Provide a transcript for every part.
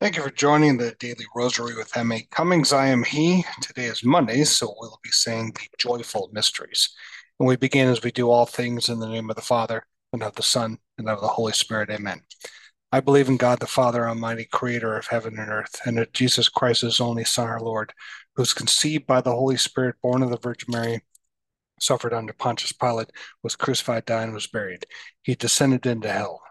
Thank you for joining the Daily Rosary with M.A. Cummings. I am he. Today is Monday, so we'll be saying the joyful mysteries. And we begin as we do all things in the name of the Father, and of the Son, and of the Holy Spirit. Amen. I believe in God the Father, Almighty, creator of heaven and earth, and in Jesus Christ, his only Son, our Lord, who was conceived by the Holy Spirit, born of the Virgin Mary, suffered under Pontius Pilate, was crucified, died, and was buried. He descended into hell.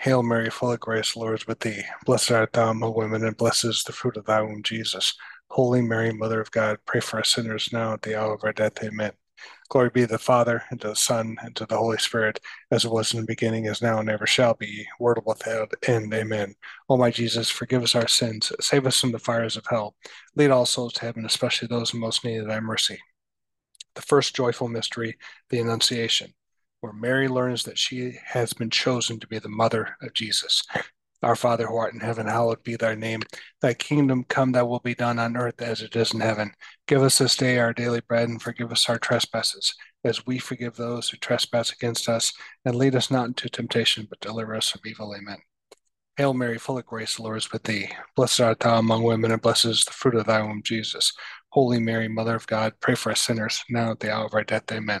Hail Mary, full of grace, Lord is with thee. Blessed art thou among women, and blessed is the fruit of thy womb, Jesus. Holy Mary, Mother of God, pray for us sinners, now at the hour of our death. Amen. Glory be to the Father, and to the Son, and to the Holy Spirit, as it was in the beginning, is now, and ever shall be, world without end. Amen. O my Jesus, forgive us our sins, save us from the fires of hell, lead all souls to heaven, especially those who most need of thy mercy. The first joyful mystery, the Annunciation, where Mary learns that she has been chosen to be the mother of Jesus. Our Father who art in heaven, hallowed be thy name. Thy kingdom come, thy will be done on earth as it is in heaven. Give us this day our daily bread, and forgive us our trespasses, as we forgive those who trespass against us. And lead us not into temptation, but deliver us from evil. Amen. Hail Mary, full of grace, the Lord is with thee. Blessed art thou among women, and blessed is the fruit of thy womb, Jesus. Holy Mary, Mother of God, pray for us sinners, now at the hour of our death. Amen.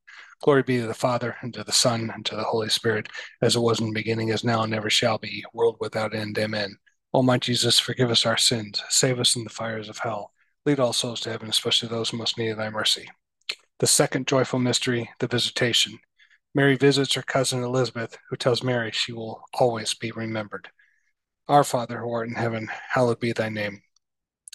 Glory be to the Father, and to the Son, and to the Holy Spirit, as it was in the beginning, as now, and ever shall be, world without end. Amen. O my Jesus, forgive us our sins, save us from the fires of hell, lead all souls to heaven, especially those most need thy mercy. The second joyful mystery, the visitation. Mary visits her cousin Elizabeth, who tells Mary she will always be remembered. Our Father who art in heaven, hallowed be thy name.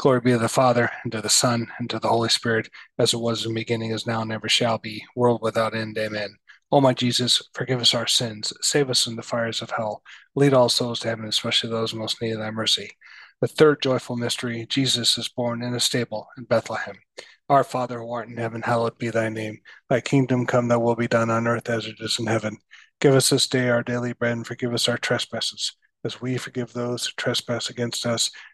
Glory be to the Father, and to the Son, and to the Holy Spirit, as it was in the beginning, is now, and ever shall be, world without end. Amen. O my Jesus, forgive us our sins, save us from the fires of hell, lead all souls to heaven, especially those most need of thy mercy. The third joyful mystery, Jesus is born in a stable in Bethlehem. Our Father who art in heaven, hallowed be thy name. Thy kingdom come, thy will be done on earth as it is in heaven. Give us this day our daily bread, and forgive us our trespasses, as we forgive those who trespass against us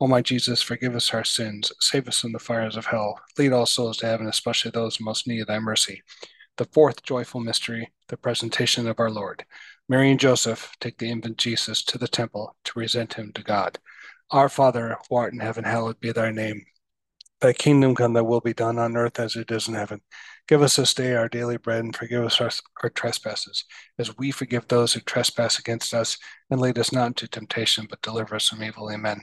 O my Jesus, forgive us our sins, save us from the fires of hell, lead all souls to heaven, especially those most need thy mercy. The fourth joyful mystery, the presentation of our Lord. Mary and Joseph take the infant Jesus to the temple to present him to God. Our Father, who art in heaven, hallowed be thy name. Thy kingdom come, thy will be done on earth as it is in heaven. Give us this day our daily bread, and forgive us our, our trespasses, as we forgive those who trespass against us. And lead us not into temptation, but deliver us from evil. Amen.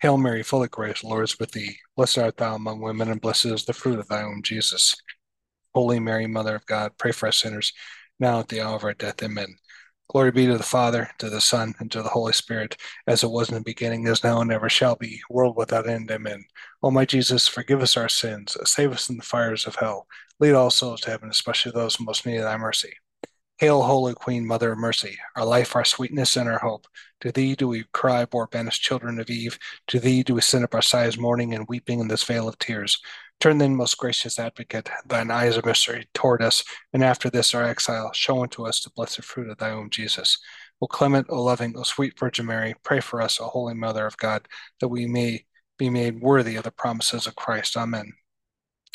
Hail Mary, full of grace, the Lord is with thee. Blessed art thou among women, and blessed is the fruit of thy womb, Jesus. Holy Mary, Mother of God, pray for us sinners, now at the hour of our death. Amen. Glory be to the Father, to the Son, and to the Holy Spirit, as it was in the beginning, is now, and ever shall be, world without end. Amen. O my Jesus, forgive us our sins, save us from the fires of hell, lead all souls to heaven, especially those most need thy mercy. Hail, Holy Queen, Mother of Mercy, our life, our sweetness, and our hope. To thee do we cry, poor banished children of Eve. To thee do we send up our sighs, mourning and weeping in this vale of tears. Turn then, most gracious advocate, thine eyes of mercy toward us, and after this our exile, show unto us the blessed fruit of thy own Jesus. O clement, O loving, O sweet Virgin Mary, pray for us, O Holy Mother of God, that we may be made worthy of the promises of Christ. Amen.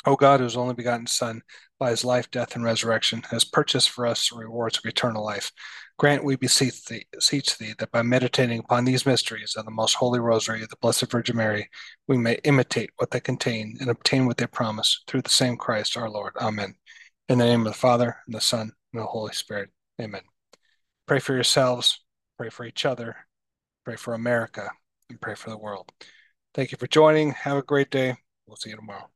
O God, whose only begotten Son, by his life, death, and resurrection, has purchased for us the rewards of eternal life. Grant, we beseech thee, beseech thee, that by meditating upon these mysteries of the most holy rosary of the Blessed Virgin Mary, we may imitate what they contain and obtain what they promise through the same Christ our Lord. Amen. In the name of the Father, and the Son, and the Holy Spirit. Amen. Pray for yourselves, pray for each other, pray for America, and pray for the world. Thank you for joining. Have a great day. We'll see you tomorrow.